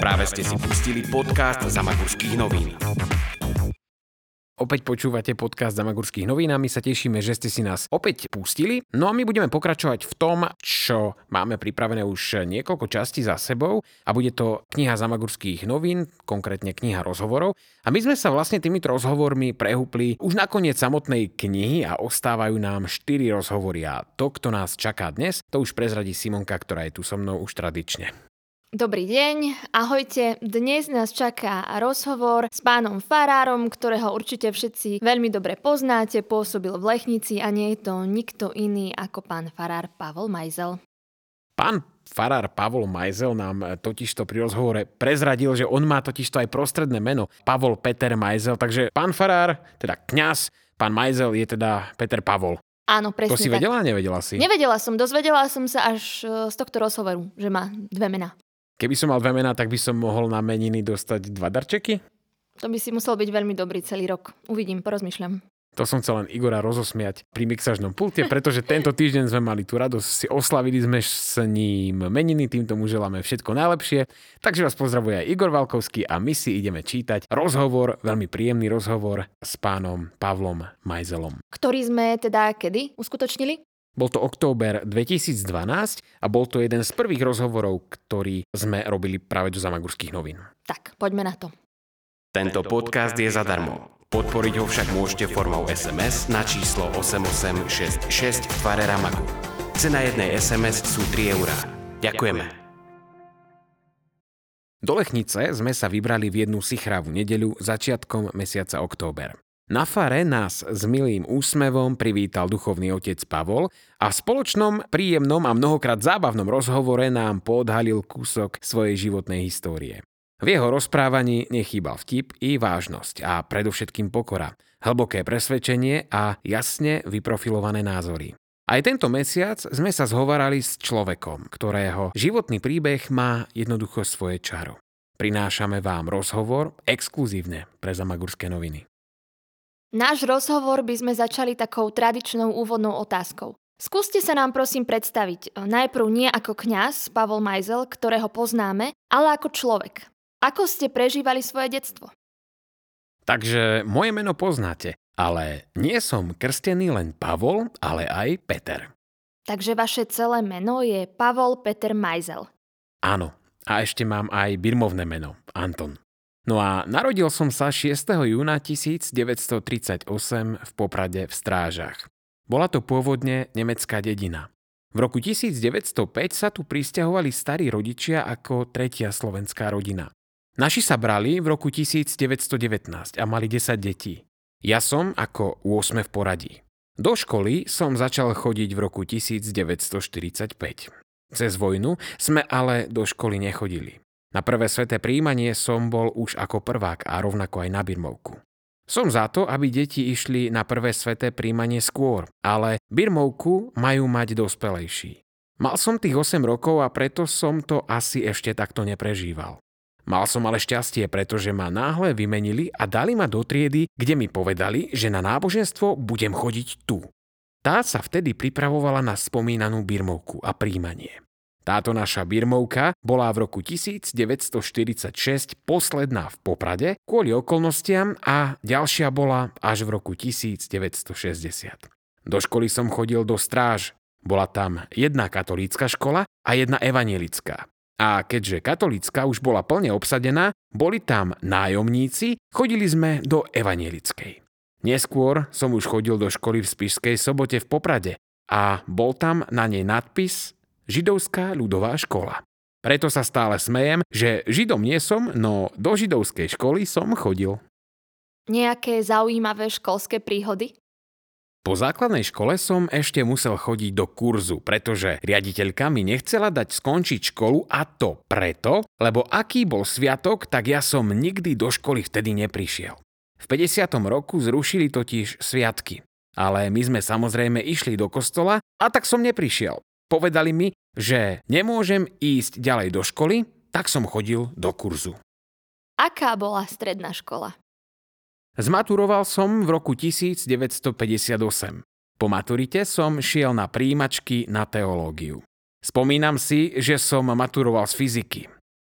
Práve ste si pustili podcast Zamagurských novín. Opäť počúvate podcast Zamagurských novín a my sa tešíme, že ste si nás opäť pustili. No a my budeme pokračovať v tom, čo máme pripravené už niekoľko častí za sebou a bude to kniha Zamagurských novín, konkrétne kniha rozhovorov. A my sme sa vlastne týmito rozhovormi prehúpli už na koniec samotnej knihy a ostávajú nám 4 rozhovory a to, kto nás čaká dnes, to už prezradí Simonka, ktorá je tu so mnou už tradične. Dobrý deň, ahojte. Dnes nás čaká rozhovor s pánom Farárom, ktorého určite všetci veľmi dobre poznáte, pôsobil v Lechnici a nie je to nikto iný ako pán Farár Pavol Majzel. Pán farár Pavol Majzel nám totižto pri rozhovore prezradil, že on má totižto aj prostredné meno Pavol Peter Majzel, takže pán farár, teda kňaz, pán Majzel je teda Peter Pavol. Áno, presne To si tak. vedela, nevedela si? Nevedela som, dozvedela som sa až e, z tohto rozhovoru, že má dve mená. Keby som mal dve mená, tak by som mohol na meniny dostať dva darčeky? To by si musel byť veľmi dobrý celý rok. Uvidím, porozmýšľam. To som chcel len Igora rozosmiať pri mixažnom pulte, pretože tento týždeň sme mali tú radosť, si oslavili sme s ním meniny, týmto mu želáme všetko najlepšie. Takže vás pozdravuje aj Igor Valkovský a my si ideme čítať rozhovor, veľmi príjemný rozhovor s pánom Pavlom Majzelom. Ktorý sme teda kedy uskutočnili? Bol to október 2012 a bol to jeden z prvých rozhovorov, ktorý sme robili práve do Zamagurských novín. Tak, poďme na to. Tento podcast je zadarmo. Podporiť ho však môžete formou SMS na číslo 8866 v tvare Ramagu. Cena jednej SMS sú 3 eurá. Ďakujeme. Do Lechnice sme sa vybrali v jednu sichravú nedeľu začiatkom mesiaca október. Na fare nás s milým úsmevom privítal duchovný otec Pavol a v spoločnom, príjemnom a mnohokrát zábavnom rozhovore nám podhalil kúsok svojej životnej histórie. V jeho rozprávaní nechýbal vtip i vážnosť a predovšetkým pokora, hlboké presvedčenie a jasne vyprofilované názory. Aj tento mesiac sme sa zhovarali s človekom, ktorého životný príbeh má jednoducho svoje čaro. Prinášame vám rozhovor exkluzívne pre Zamagurské noviny. Náš rozhovor by sme začali takou tradičnou úvodnou otázkou. Skúste sa nám prosím predstaviť, najprv nie ako kňaz Pavol Majzel, ktorého poznáme, ale ako človek. Ako ste prežívali svoje detstvo? Takže moje meno poznáte, ale nie som krstený len Pavol, ale aj Peter. Takže vaše celé meno je Pavol Peter Majzel. Áno, a ešte mám aj birmovné meno, Anton. No a narodil som sa 6. júna 1938 v Poprade v Strážach. Bola to pôvodne nemecká dedina. V roku 1905 sa tu pristahovali starí rodičia ako tretia slovenská rodina. Naši sa brali v roku 1919 a mali 10 detí. Ja som ako 8 v poradí. Do školy som začal chodiť v roku 1945. Cez vojnu sme ale do školy nechodili. Na prvé sveté príjmanie som bol už ako prvák a rovnako aj na Birmovku. Som za to, aby deti išli na prvé sveté príjmanie skôr, ale Birmovku majú mať dospelejší. Mal som tých 8 rokov a preto som to asi ešte takto neprežíval. Mal som ale šťastie, pretože ma náhle vymenili a dali ma do triedy, kde mi povedali, že na náboženstvo budem chodiť tu. Tá sa vtedy pripravovala na spomínanú birmovku a príjmanie. Táto naša birmovka bola v roku 1946 posledná v Poprade kvôli okolnostiam a ďalšia bola až v roku 1960. Do školy som chodil do stráž. Bola tam jedna katolícka škola a jedna evanielická. A keďže katolícka už bola plne obsadená, boli tam nájomníci, chodili sme do evanielickej. Neskôr som už chodil do školy v Spišskej sobote v Poprade a bol tam na nej nadpis Židovská ľudová škola. Preto sa stále smejem, že židom nie som, no do židovskej školy som chodil. Nejaké zaujímavé školské príhody? Po základnej škole som ešte musel chodiť do kurzu, pretože riaditeľka mi nechcela dať skončiť školu a to preto, lebo aký bol sviatok, tak ja som nikdy do školy vtedy neprišiel. V 50. roku zrušili totiž sviatky. Ale my sme samozrejme išli do kostola a tak som neprišiel. Povedali mi, že nemôžem ísť ďalej do školy, tak som chodil do kurzu. Aká bola stredná škola? Zmaturoval som v roku 1958. Po maturite som šiel na príjimačky na teológiu. Spomínam si, že som maturoval z fyziky.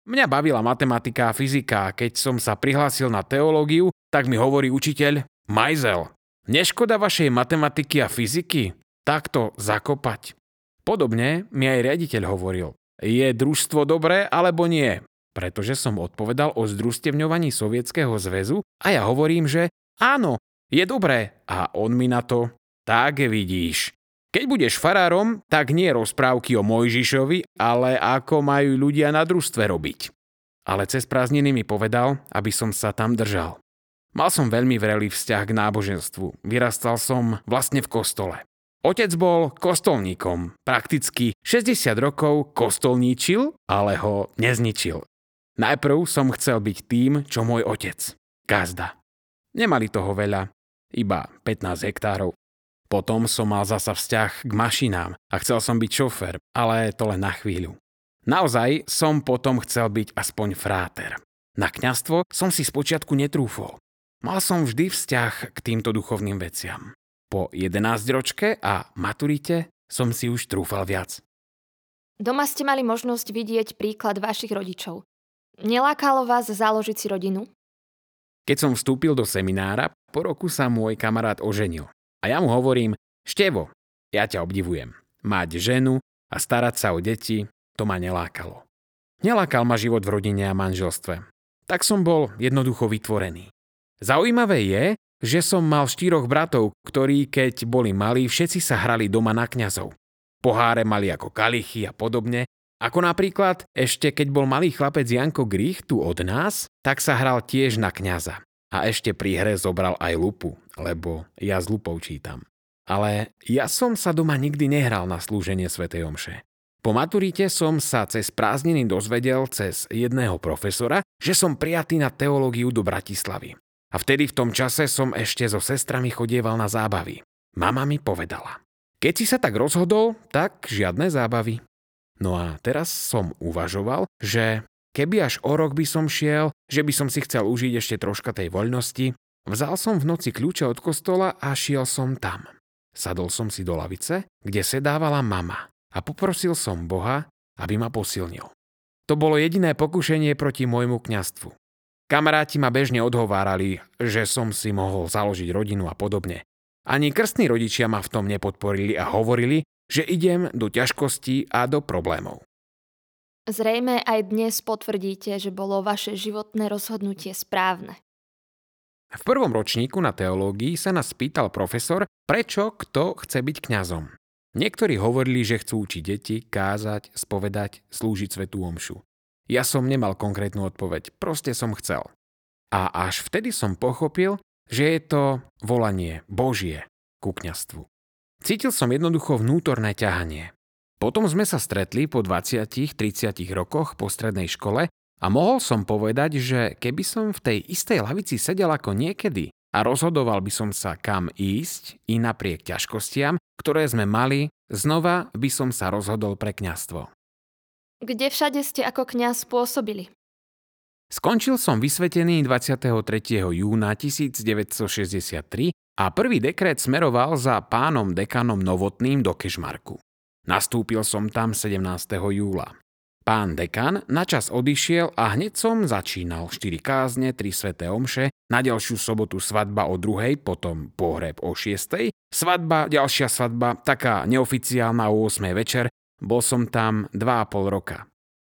Mňa bavila matematika a fyzika a keď som sa prihlásil na teológiu, tak mi hovorí učiteľ, Majzel, neškoda vašej matematiky a fyziky? Takto zakopať. Podobne mi aj riaditeľ hovoril, je družstvo dobré alebo nie? Pretože som odpovedal o združstevňovaní Sovietskeho zväzu a ja hovorím, že áno, je dobré. A on mi na to, tak vidíš. Keď budeš farárom, tak nie rozprávky o Mojžišovi, ale ako majú ľudia na družstve robiť. Ale cez prázdniny mi povedal, aby som sa tam držal. Mal som veľmi vrelý vzťah k náboženstvu. Vyrastal som vlastne v kostole. Otec bol kostolníkom. Prakticky 60 rokov kostolníčil, ale ho nezničil. Najprv som chcel byť tým, čo môj otec. Gazda. Nemali toho veľa, iba 15 hektárov. Potom som mal zasa vzťah k mašinám a chcel som byť šofér, ale to len na chvíľu. Naozaj som potom chcel byť aspoň fráter. Na kňastvo som si spočiatku netrúfol. Mal som vždy vzťah k týmto duchovným veciam. Po 11 ročke a maturite som si už trúfal viac. Doma ste mali možnosť vidieť príklad vašich rodičov. Nelákalo vás založiť si rodinu? Keď som vstúpil do seminára, po roku sa môj kamarát oženil. A ja mu hovorím, Števo, ja ťa obdivujem. Mať ženu a starať sa o deti, to ma nelákalo. Nelákal ma život v rodine a manželstve. Tak som bol jednoducho vytvorený. Zaujímavé je, že som mal štyroch bratov, ktorí, keď boli malí, všetci sa hrali doma na kňazov. Poháre mali ako kalichy a podobne ako napríklad, ešte keď bol malý chlapec Janko Grich tu od nás, tak sa hral tiež na kňaza. A ešte pri hre zobral aj lupu, lebo ja s lupou čítam. Ale ja som sa doma nikdy nehral na slúženie svätej Omše. Po maturite som sa cez prázdniny dozvedel cez jedného profesora, že som prijatý na teológiu do Bratislavy. A vtedy v tom čase som ešte so sestrami chodieval na zábavy. Mama mi povedala. Keď si sa tak rozhodol, tak žiadne zábavy. No a teraz som uvažoval, že keby až o rok by som šiel, že by som si chcel užiť ešte troška tej voľnosti, vzal som v noci kľúče od kostola a šiel som tam. Sadol som si do lavice, kde sedávala mama a poprosil som Boha, aby ma posilnil. To bolo jediné pokušenie proti môjmu kňastvu. Kamaráti ma bežne odhovárali, že som si mohol založiť rodinu a podobne. Ani krstní rodičia ma v tom nepodporili a hovorili, že idem do ťažkostí a do problémov. Zrejme aj dnes potvrdíte, že bolo vaše životné rozhodnutie správne. V prvom ročníku na teológii sa nás spýtal profesor, prečo kto chce byť kňazom. Niektorí hovorili, že chcú učiť deti, kázať, spovedať, slúžiť svetú omšu. Ja som nemal konkrétnu odpoveď, proste som chcel. A až vtedy som pochopil, že je to volanie Božie ku kňastvu. Cítil som jednoducho vnútorné ťahanie. Potom sme sa stretli po 20-30 rokoch po strednej škole a mohol som povedať, že keby som v tej istej lavici sedel ako niekedy a rozhodoval by som sa kam ísť i napriek ťažkostiam, ktoré sme mali, znova by som sa rozhodol pre kňastvo. Kde všade ste ako kňaz pôsobili? Skončil som vysvetený 23. júna 1963 a prvý dekret smeroval za pánom dekanom Novotným do Kešmarku. Nastúpil som tam 17. júla. Pán dekan načas odišiel a hneď som začínal 4 kázne, 3 sveté omše, na ďalšiu sobotu svadba o druhej, potom pohreb o 6. Svadba, ďalšia svadba, taká neoficiálna o 8. večer, bol som tam 2,5 roka.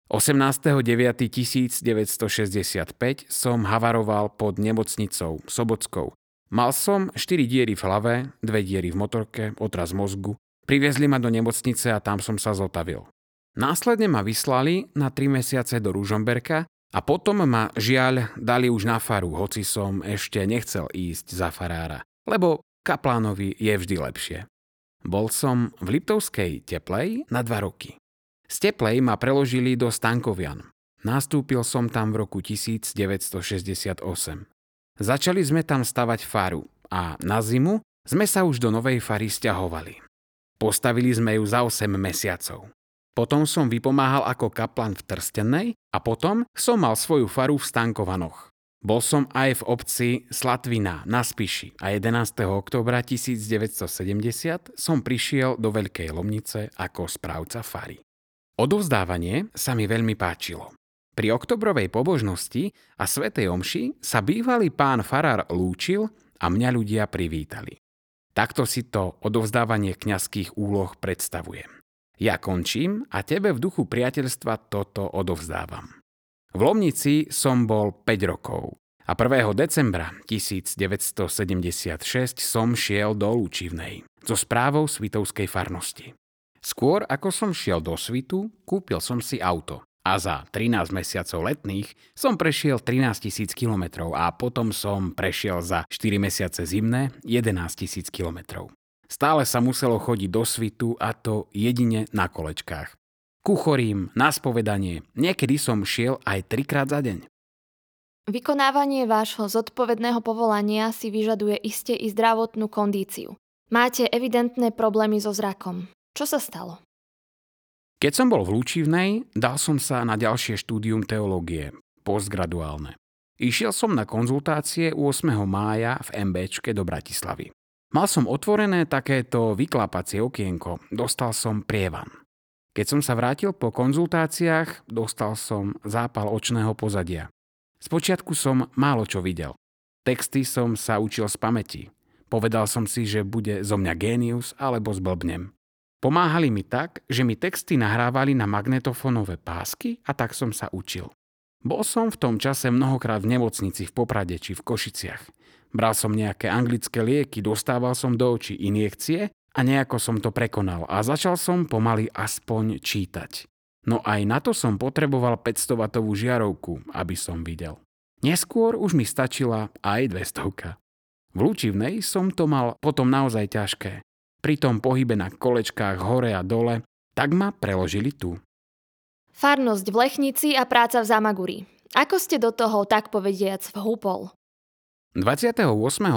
18.9.1965 som havaroval pod nemocnicou Sobotskou. Mal som 4 diery v hlave, dve diery v motorke, otraz mozgu. Priviezli ma do nemocnice a tam som sa zotavil. Následne ma vyslali na 3 mesiace do Ružomberka a potom ma žiaľ dali už na faru, hoci som ešte nechcel ísť za farára, lebo kaplánovi je vždy lepšie. Bol som v Liptovskej teplej na 2 roky. Z teplej ma preložili do Stankovian. Nastúpil som tam v roku 1968. Začali sme tam stavať faru a na zimu sme sa už do novej fary stiahovali. Postavili sme ju za 8 mesiacov. Potom som vypomáhal ako kaplan v Trstenej a potom som mal svoju faru v Stankovanoch. Bol som aj v obci Slatvina na Spiši a 11. oktobra 1970 som prišiel do Veľkej Lomnice ako správca fary. Odovzdávanie sa mi veľmi páčilo. Pri oktobrovej pobožnosti a svätej omši sa bývalý pán Farár lúčil a mňa ľudia privítali. Takto si to odovzdávanie kňazských úloh predstavujem. Ja končím a tebe v duchu priateľstva toto odovzdávam. V Lomnici som bol 5 rokov a 1. decembra 1976 som šiel do Lúčivnej so správou Svitovskej farnosti. Skôr ako som šiel do Svitu, kúpil som si auto a za 13 mesiacov letných som prešiel 13 tisíc kilometrov a potom som prešiel za 4 mesiace zimné 11 tisíc kilometrov. Stále sa muselo chodiť do svitu a to jedine na kolečkách. Kuchorím, na spovedanie, niekedy som šiel aj trikrát za deň. Vykonávanie vášho zodpovedného povolania si vyžaduje iste i zdravotnú kondíciu. Máte evidentné problémy so zrakom. Čo sa stalo? Keď som bol v Lúčivnej, dal som sa na ďalšie štúdium teológie, postgraduálne. Išiel som na konzultácie 8. mája v MBčke do Bratislavy. Mal som otvorené takéto vyklápacie okienko, dostal som prievan. Keď som sa vrátil po konzultáciách, dostal som zápal očného pozadia. Spočiatku som málo čo videl. Texty som sa učil z pamäti. Povedal som si, že bude zo mňa génius alebo zblbnem. Pomáhali mi tak, že mi texty nahrávali na magnetofónové pásky a tak som sa učil. Bol som v tom čase mnohokrát v nemocnici v Poprade či v Košiciach. Bral som nejaké anglické lieky, dostával som do očí injekcie a nejako som to prekonal a začal som pomaly aspoň čítať. No aj na to som potreboval 500W žiarovku, aby som videl. Neskôr už mi stačila aj 200. V Lučivnej som to mal potom naozaj ťažké pri tom pohybe na kolečkách hore a dole, tak ma preložili tu. Farnosť v Lechnici a práca v Zamaguri. Ako ste do toho, tak povediac, vhúpol? 28.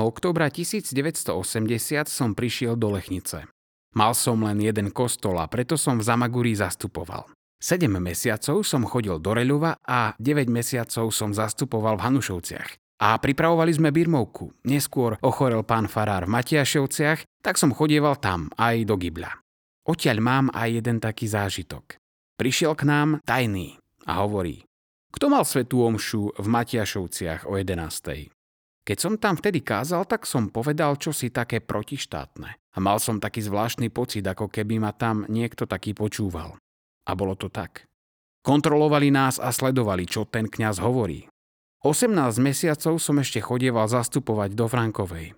oktobra 1980 som prišiel do Lechnice. Mal som len jeden kostol a preto som v Zamaguri zastupoval. 7 mesiacov som chodil do Reľova a 9 mesiacov som zastupoval v Hanušovciach. A pripravovali sme birmovku. Neskôr ochorel pán farár v Matiašovciach, tak som chodieval tam, aj do Gibľa. Odtiaľ mám aj jeden taký zážitok. Prišiel k nám tajný a hovorí, kto mal svetú omšu v Matiašovciach o 11. Keď som tam vtedy kázal, tak som povedal čosi také protištátne. A mal som taký zvláštny pocit, ako keby ma tam niekto taký počúval. A bolo to tak. Kontrolovali nás a sledovali, čo ten kňaz hovorí. 18 mesiacov som ešte chodieval zastupovať do Frankovej.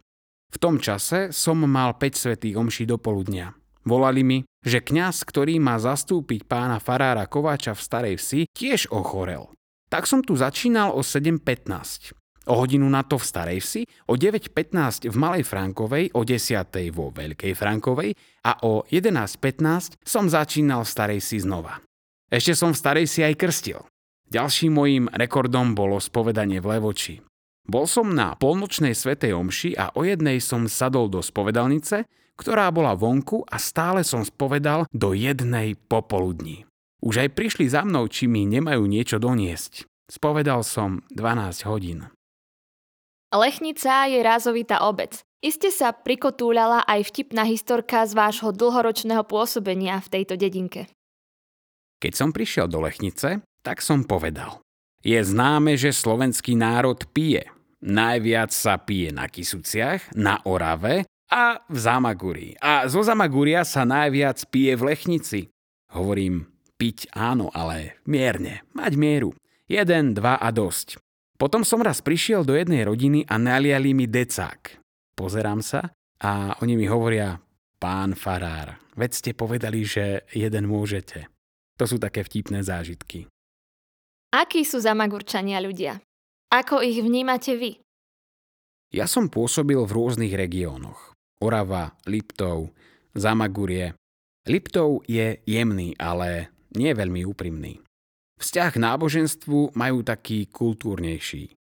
V tom čase som mal 5 svetých omší do poludnia. Volali mi, že kňaz, ktorý má zastúpiť pána farára Kováča v Starej Vsi, tiež ochorel. Tak som tu začínal o 7.15. O hodinu na to v Starej Vsi, o 9.15 v Malej Frankovej, o 10.00 vo Veľkej Frankovej a o 11.15 som začínal v Starej Vsi znova. Ešte som v Starej Vsi aj krstil. Ďalším mojím rekordom bolo spovedanie v Levoči. Bol som na polnočnej svetej omši a o jednej som sadol do spovedalnice, ktorá bola vonku a stále som spovedal do jednej popoludní. Už aj prišli za mnou, či mi nemajú niečo doniesť. Spovedal som 12 hodín. Lechnica je rázovitá obec. Iste sa prikotúľala aj vtipná historka z vášho dlhoročného pôsobenia v tejto dedinke. Keď som prišiel do Lechnice, tak som povedal. Je známe, že slovenský národ pije. Najviac sa pije na Kisuciach, na Orave a v Zamaguri. A zo Zamaguria sa najviac pije v Lechnici. Hovorím, piť áno, ale mierne, mať mieru. Jeden, dva a dosť. Potom som raz prišiel do jednej rodiny a naliali mi decák. Pozerám sa a oni mi hovoria, pán farár, veď ste povedali, že jeden môžete. To sú také vtipné zážitky. Akí sú zamagurčania ľudia? Ako ich vnímate vy? Ja som pôsobil v rôznych regiónoch. Orava, Liptov, Zamagurie. Liptov je jemný, ale nie veľmi úprimný. Vzťah k náboženstvu majú taký kultúrnejší.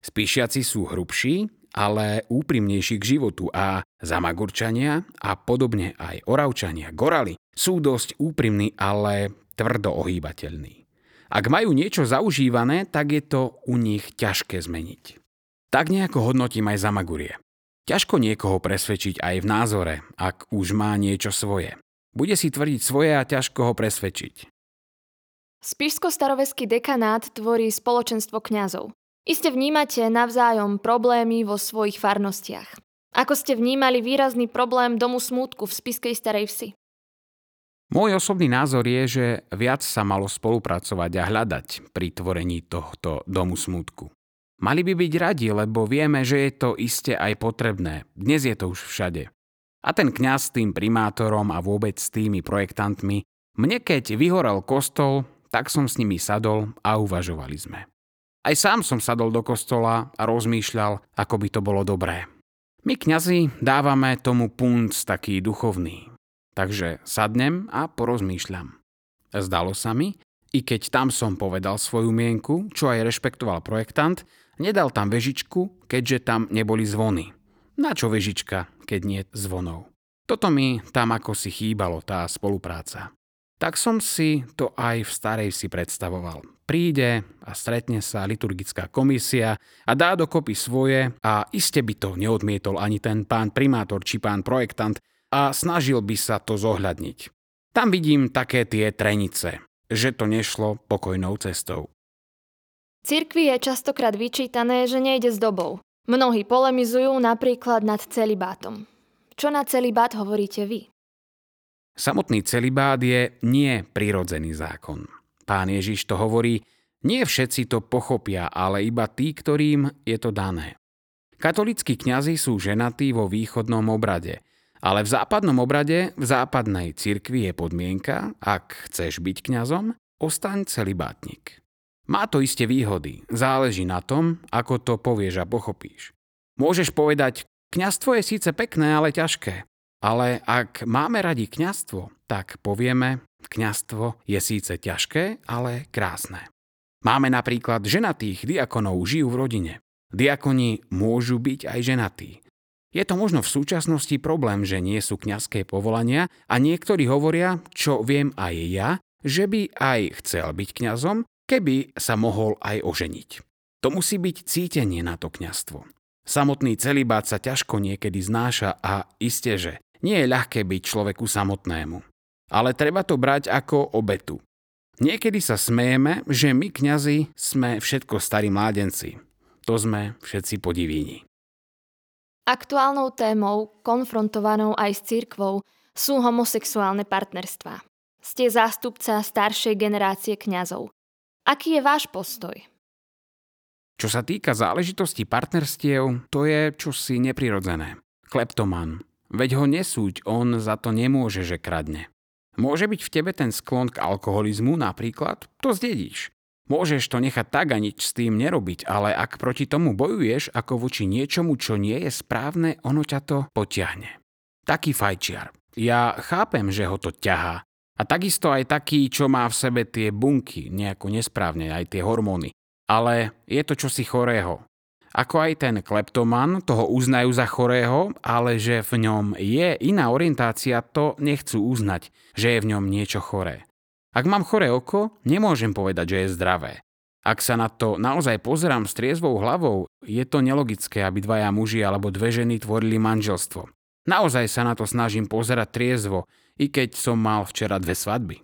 Spíšiaci sú hrubší, ale úprimnejší k životu a zamagurčania a podobne aj oravčania, gorali sú dosť úprimní, ale tvrdo ohýbateľní. Ak majú niečo zaužívané, tak je to u nich ťažké zmeniť. Tak nejako hodnotím aj Zamagurie. Ťažko niekoho presvedčiť aj v názore, ak už má niečo svoje. Bude si tvrdiť svoje a ťažko ho presvedčiť. Spišsko-staroveský dekanát tvorí spoločenstvo kňazov. Iste vnímate navzájom problémy vo svojich farnostiach. Ako ste vnímali výrazný problém domu smútku v Spiskej starej vsi? Môj osobný názor je, že viac sa malo spolupracovať a hľadať pri tvorení tohto domu smútku. Mali by byť radi, lebo vieme, že je to iste aj potrebné. Dnes je to už všade. A ten kňaz s tým primátorom a vôbec s tými projektantmi, mne keď vyhorel kostol, tak som s nimi sadol a uvažovali sme. Aj sám som sadol do kostola a rozmýšľal, ako by to bolo dobré. My kňazi dávame tomu punc taký duchovný. Takže sadnem a porozmýšľam. Zdalo sa mi, i keď tam som povedal svoju mienku, čo aj rešpektoval projektant, nedal tam vežičku, keďže tam neboli zvony. Na čo vežička, keď nie zvonov? Toto mi tam ako si chýbalo, tá spolupráca. Tak som si to aj v starej si predstavoval. Príde a stretne sa liturgická komisia a dá dokopy svoje a iste by to neodmietol ani ten pán primátor či pán projektant a snažil by sa to zohľadniť. Tam vidím také tie trenice, že to nešlo pokojnou cestou. Cirkvi je častokrát vyčítané, že nejde s dobou. Mnohí polemizujú napríklad nad celibátom. Čo na celibát hovoríte vy? Samotný celibát je nie prirodzený zákon. Pán Ježiš to hovorí, nie všetci to pochopia, ale iba tí, ktorým je to dané. Katolíckí kňazi sú ženatí vo východnom obrade, ale v západnom obrade, v západnej cirkvi je podmienka, ak chceš byť kňazom, ostaň celibátnik. Má to iste výhody, záleží na tom, ako to povieš a pochopíš. Môžeš povedať, kňazstvo je síce pekné, ale ťažké. Ale ak máme radi kňazstvo, tak povieme, kňazstvo je síce ťažké, ale krásne. Máme napríklad ženatých diakonov žijú v rodine. Diakoni môžu byť aj ženatí. Je to možno v súčasnosti problém, že nie sú kňazské povolania a niektorí hovoria, čo viem aj ja, že by aj chcel byť kňazom, keby sa mohol aj oženiť. To musí byť cítenie na to kňazstvo. Samotný celibát sa ťažko niekedy znáša a iste, že nie je ľahké byť človeku samotnému. Ale treba to brať ako obetu. Niekedy sa smejeme, že my kňazi sme všetko starí mládenci. To sme všetci podivíni. Aktuálnou témou, konfrontovanou aj s cirkvou, sú homosexuálne partnerstvá. Ste zástupca staršej generácie kňazov. Aký je váš postoj? Čo sa týka záležitosti partnerstiev, to je čosi neprirodzené. Kleptoman, Veď ho nesúď, on za to nemôže, že kradne. Môže byť v tebe ten sklon k alkoholizmu napríklad? To zdedíš. Môžeš to nechať tak a nič s tým nerobiť, ale ak proti tomu bojuješ ako voči niečomu, čo nie je správne, ono ťa to potiahne. Taký fajčiar. Ja chápem, že ho to ťahá. A takisto aj taký, čo má v sebe tie bunky, nejako nesprávne, aj tie hormóny. Ale je to čosi chorého. Ako aj ten kleptoman, toho uznajú za chorého, ale že v ňom je iná orientácia, to nechcú uznať, že je v ňom niečo choré. Ak mám choré oko, nemôžem povedať, že je zdravé. Ak sa na to naozaj pozerám s triezvou hlavou, je to nelogické, aby dvaja muži alebo dve ženy tvorili manželstvo. Naozaj sa na to snažím pozerať triezvo, i keď som mal včera dve svadby.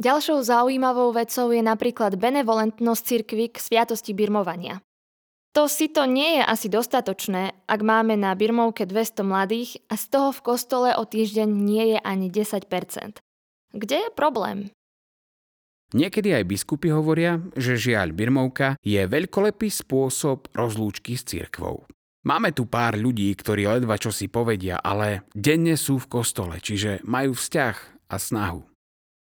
Ďalšou zaujímavou vecou je napríklad benevolentnosť cirkvy k sviatosti birmovania. To si to nie je asi dostatočné, ak máme na Birmovke 200 mladých a z toho v kostole o týždeň nie je ani 10%. Kde je problém? Niekedy aj biskupy hovoria, že žiaľ Birmovka je veľkolepý spôsob rozlúčky s cirkvou. Máme tu pár ľudí, ktorí ledva čo si povedia, ale denne sú v kostole, čiže majú vzťah a snahu.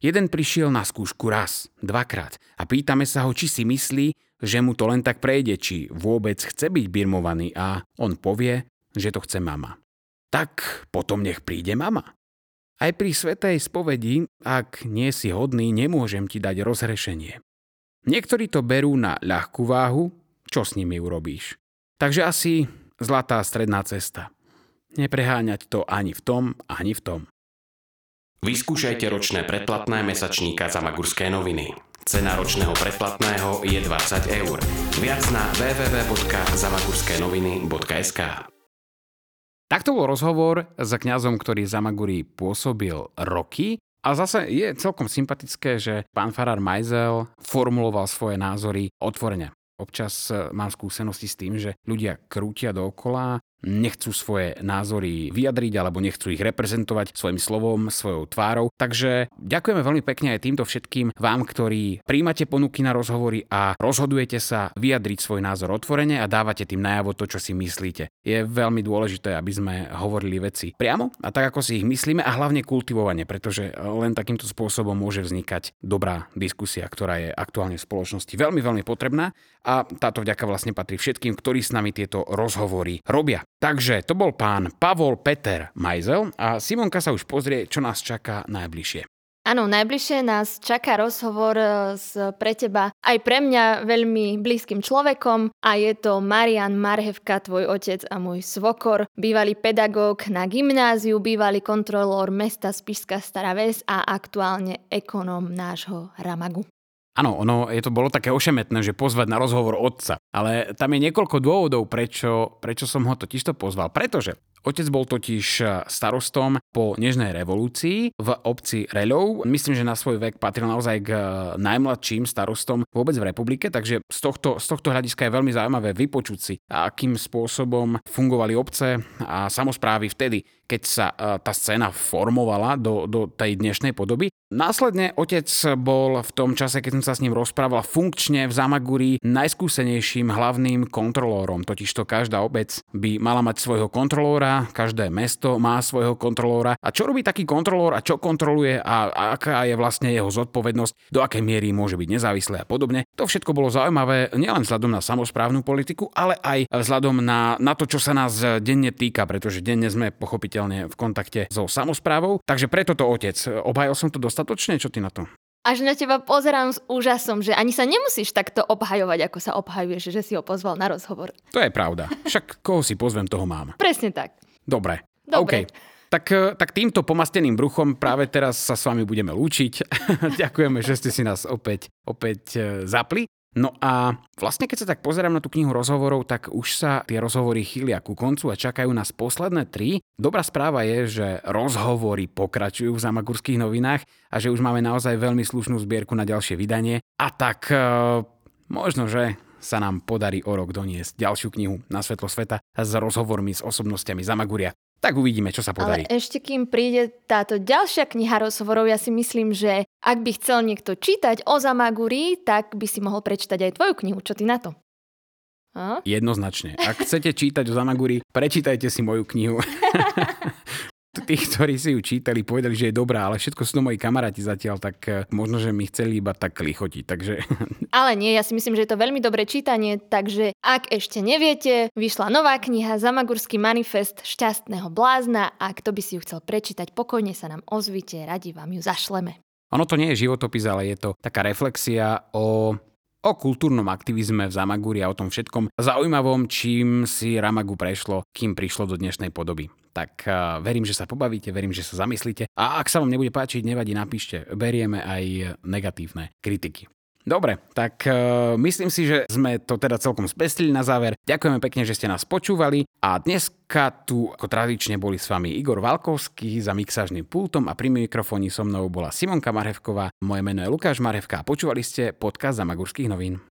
Jeden prišiel na skúšku raz, dvakrát a pýtame sa ho, či si myslí, že mu to len tak prejde, či vôbec chce byť birmovaný a on povie, že to chce mama. Tak potom nech príde mama. Aj pri svetej spovedi, ak nie si hodný, nemôžem ti dať rozhrešenie. Niektorí to berú na ľahkú váhu, čo s nimi urobíš. Takže asi zlatá stredná cesta. Nepreháňať to ani v tom, ani v tom. Vyskúšajte ročné predplatné mesačníka za Magurské noviny. Cena ročného predplatného je 20 eur. Viac na www.zamagurského.sk Takto bol rozhovor s kňazom, ktorý za Maguri pôsobil roky A zase je celkom sympatické, že pán Farar Majzel formuloval svoje názory otvorene. Občas e, mám skúsenosti s tým, že ľudia krútia dookola nechcú svoje názory vyjadriť alebo nechcú ich reprezentovať svojim slovom, svojou tvárou. Takže ďakujeme veľmi pekne aj týmto všetkým vám, ktorí príjmate ponuky na rozhovory a rozhodujete sa vyjadriť svoj názor otvorene a dávate tým najavo to, čo si myslíte. Je veľmi dôležité, aby sme hovorili veci priamo a tak, ako si ich myslíme a hlavne kultivovane, pretože len takýmto spôsobom môže vznikať dobrá diskusia, ktorá je aktuálne v spoločnosti veľmi, veľmi potrebná a táto vďaka vlastne patrí všetkým, ktorí s nami tieto rozhovory robia. Takže to bol pán Pavol Peter Majzel a Simonka sa už pozrie, čo nás čaká najbližšie. Áno, najbližšie nás čaká rozhovor e, s pre teba aj pre mňa veľmi blízkym človekom a je to Marian Marhevka, tvoj otec a môj svokor, bývalý pedagóg na gymnáziu, bývalý kontrolór mesta Spišská Stará Ves a aktuálne ekonóm nášho Ramagu. Áno, ono je to bolo také ošemetné, že pozvať na rozhovor otca. Ale tam je niekoľko dôvodov, prečo, prečo som ho totiž to pozval. Pretože Otec bol totiž starostom po Nežnej revolúcii v obci Reľov. Myslím, že na svoj vek patril naozaj k najmladším starostom vôbec v republike, takže z tohto, z tohto hľadiska je veľmi zaujímavé vypočuť si, akým spôsobom fungovali obce a samozprávy vtedy, keď sa e, tá scéna formovala do, do tej dnešnej podoby. Následne otec bol v tom čase, keď som sa s ním rozprával, funkčne v Zamaguri najskúsenejším hlavným kontrolórom. Totižto každá obec by mala mať svojho kontrolóra, každé mesto má svojho kontrolóra. A čo robí taký kontrolór a čo kontroluje a, aká je vlastne jeho zodpovednosť, do akej miery môže byť nezávislé a podobne. To všetko bolo zaujímavé nielen vzhľadom na samozprávnu politiku, ale aj vzhľadom na, na to, čo sa nás denne týka, pretože denne sme pochopiteľne v kontakte so samozprávou. Takže preto to otec. Obhajil som to dostatočne? Čo ty na to? Až na teba pozerám s úžasom, že ani sa nemusíš takto obhajovať, ako sa obhajuješ, že si ho pozval na rozhovor. To je pravda. Však koho si pozvem, toho mám. Presne tak. Dobre. Dobre. Okay. Tak, eh, tak týmto pomasteným bruchom práve teraz sa s vami budeme lúčiť. Ďakujeme, že ste si nás opäť, opäť eh, zapli. No a vlastne keď sa tak pozerám na tú knihu rozhovorov, tak už sa tie rozhovory chýlia ku koncu a čakajú nás posledné tri. Dobrá správa je, že rozhovory pokračujú v Zamagurských novinách a že už máme naozaj veľmi slušnú zbierku na ďalšie vydanie. A tak e, možno, že sa nám podarí o rok doniesť ďalšiu knihu na svetlo sveta s rozhovormi s osobnostiami Zamaguria. Tak uvidíme, čo sa podarí. Ale ešte kým príde táto ďalšia kniha rozhovorov, ja si myslím, že ak by chcel niekto čítať o Zamaguri, tak by si mohol prečítať aj tvoju knihu. Čo ty na to? A? Jednoznačne. Ak chcete čítať o Zamaguri, prečítajte si moju knihu. tí, ktorí si ju čítali, povedali, že je dobrá, ale všetko sú to moji kamaráti zatiaľ, tak eh, možno, že mi chceli iba tak lichotiť. Takže... Ale nie, ja si myslím, že je to veľmi dobré čítanie, takže ak ešte neviete, vyšla nová kniha Zamagurský manifest šťastného blázna a kto by si ju chcel prečítať, pokojne sa nám ozvite, radi vám ju zašleme. Ono to nie je životopis, ale je to taká reflexia o o kultúrnom aktivizme v Zamaguri a o tom všetkom zaujímavom, čím si Ramagu prešlo, kým prišlo do dnešnej podoby tak verím, že sa pobavíte, verím, že sa zamyslíte a ak sa vám nebude páčiť, nevadí, napíšte, berieme aj negatívne kritiky. Dobre, tak uh, myslím si, že sme to teda celkom spestili na záver. Ďakujeme pekne, že ste nás počúvali a dneska tu ako tradične boli s vami Igor Valkovský za mixážnym pultom a pri mikrofóni so mnou bola Simonka Marevková. Moje meno je Lukáš Marevka a počúvali ste podcast za Magurských novín.